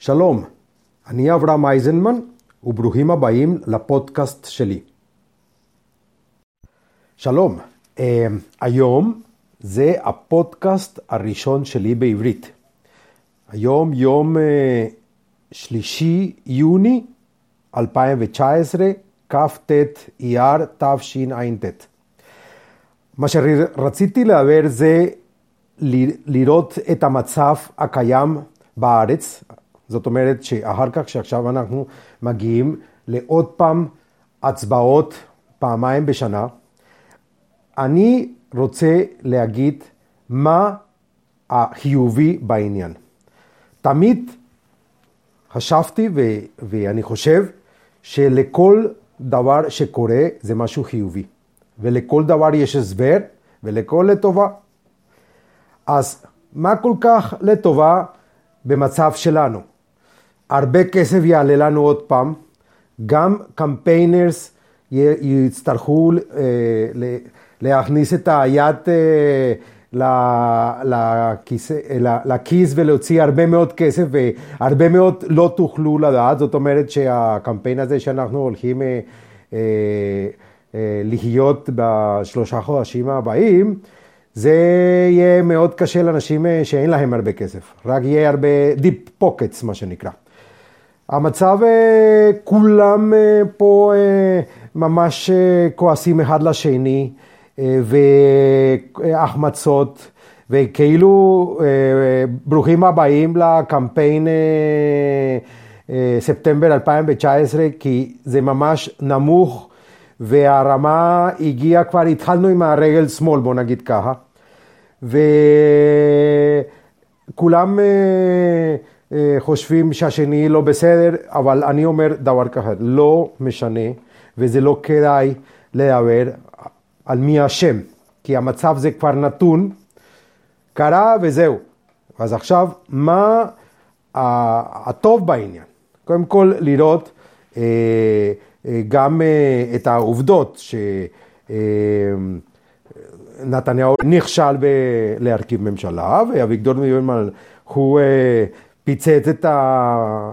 שלום, אני אברהם אייזנמן, וברוכים הבאים לפודקאסט שלי. שלום, אה, היום זה הפודקאסט הראשון שלי בעברית. היום יום אה, שלישי יוני 2019, כ"ט אייר תשע"ט. מה שרציתי להעביר זה לראות את המצב הקיים בארץ, זאת אומרת שאחר כך, שעכשיו אנחנו מגיעים לעוד פעם הצבעות פעמיים בשנה, אני רוצה להגיד מה החיובי בעניין. תמיד חשבתי ו- ואני חושב שלכל דבר שקורה זה משהו חיובי, ולכל דבר יש הסבר ולכל לטובה. אז מה כל כך לטובה במצב שלנו? הרבה כסף יעלה לנו עוד פעם, גם קמפיינרס יצטרכו אה, להכניס את היד אה, לכיס, לכיס ולהוציא הרבה מאוד כסף והרבה מאוד לא תוכלו לדעת, זאת אומרת שהקמפיין הזה שאנחנו הולכים אה, להיות בשלושה חודשים הבאים, זה יהיה מאוד קשה לאנשים שאין להם הרבה כסף, רק יהיה הרבה דיפ פוקטס מה שנקרא. המצב, אה, כולם אה, פה אה, ממש כועסים אחד לשני, והחמצות, וכאילו ברוכים הבאים לקמפיין ספטמבר 2019, כי זה ממש נמוך, והרמה הגיעה כבר, התחלנו עם הרגל שמאל, בוא נגיד ככה, וכולם... אה, חושבים שהשני לא בסדר, אבל אני אומר דבר ככה, לא משנה, וזה לא כדאי לדבר על מי אשם, כי המצב זה כבר נתון, קרה וזהו. אז עכשיו, מה הטוב בעניין? קודם כל לראות אה, אה, גם את העובדות שנתניהו נכשל להרכיב ממשלה, ואביגדור ליברמן הוא פיצץ את, ה,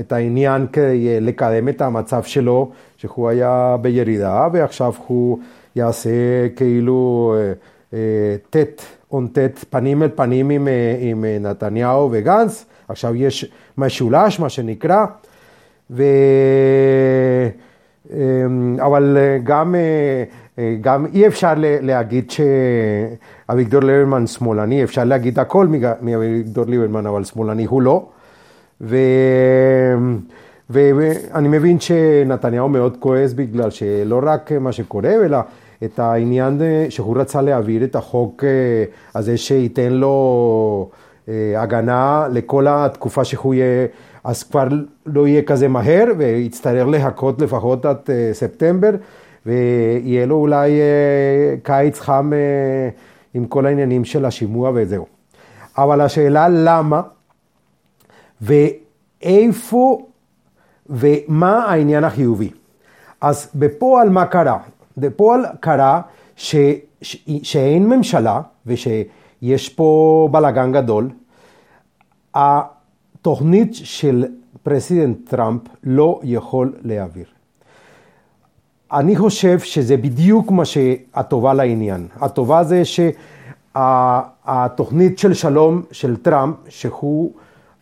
את העניין כדי לקדם את המצב שלו, שהוא היה בירידה, ועכשיו הוא יעשה כאילו טט און טט, פנים אל פנים עם, עם נתניהו וגנץ, עכשיו יש משולש, מה שנקרא, ו... אבל גם גם אי אפשר להגיד שאביגדור ליברמן שמאלני, אפשר להגיד הכל מאביגדור ליברמן, אבל שמאלני הוא לא. ו... ואני מבין שנתניהו מאוד כועס בגלל שלא רק מה שקורה, אלא את העניין שהוא רצה להעביר את החוק הזה שייתן לו הגנה לכל התקופה שהוא יהיה, אז כבר לא יהיה כזה מהר ויצטרך לחכות לפחות עד ספטמבר. ויהיה לו אולי אה, קיץ חם אה, עם כל העניינים של השימוע וזהו. אבל השאלה למה ואיפה ומה העניין החיובי. אז בפועל מה קרה? בפועל קרה ש, ש, שאין ממשלה ושיש פה בלאגן גדול. התוכנית של president טראמפ לא יכול להעביר. אני חושב שזה בדיוק מה שהטובה לעניין. הטובה זה שהתוכנית של שלום של טראמפ, שהוא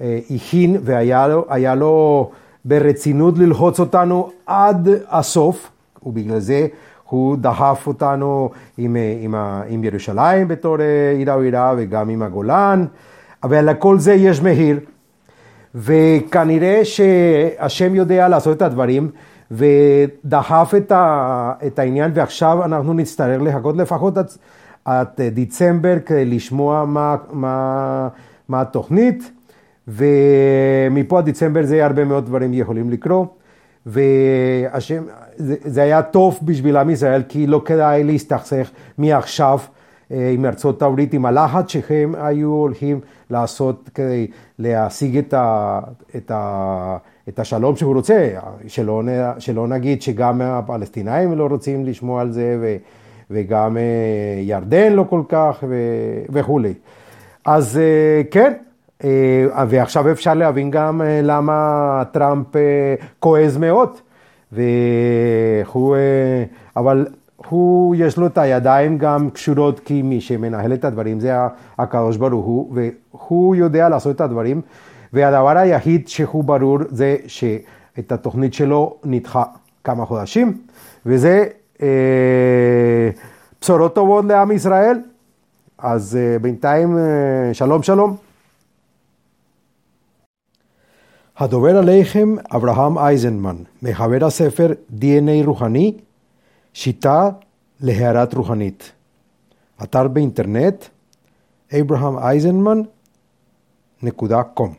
אה, הכין והיה לו, לו ברצינות ללחוץ אותנו עד הסוף, ובגלל זה הוא דחף אותנו עם, אה, עם, עם ירושלים בתור אה, עיר הבירה וגם עם הגולן, אבל לכל זה יש מחיר, וכנראה שהשם יודע לעשות את הדברים. ודחף את, ה, את העניין, ועכשיו אנחנו נצטרך לחכות לפחות עד, עד דצמבר כדי לשמוע מה, מה, מה התוכנית, ומפה עד דצמבר זה הרבה מאוד דברים יכולים לקרות. והשם, זה, היה טוב בשביל עם ישראל, כי לא כדאי להסתכסך מעכשיו אה, עם ארצות הברית, עם הלחץ שהם היו הולכים לעשות כדי להשיג את, ה, את, ה, את השלום שהוא רוצה, שלא, שלא נגיד שגם הפלסטינאים לא רוצים לשמוע על זה ו, וגם אה, ירדן לא כל כך ו, וכולי. אז אה, כן, ועכשיו אפשר להבין גם אה, למה טראמפ אה, כועס מאוד. והוא, אבל הוא, יש לו את הידיים גם קשורות כי מי שמנהל את הדברים זה הקדוש ברוך הוא, והוא יודע לעשות את הדברים, והדבר היחיד שהוא ברור זה שאת התוכנית שלו נדחה כמה חודשים, וזה אה, בשורות טובות לעם ישראל. אז אה, בינתיים אה, שלום שלום. Hadover Aleichem Abraham Eisenman, Mehavera Sefer DNA Ruhani, Shita Leherat Ruhanit. Atarbe Internet, Abraham Eisenman, Nekuda.com.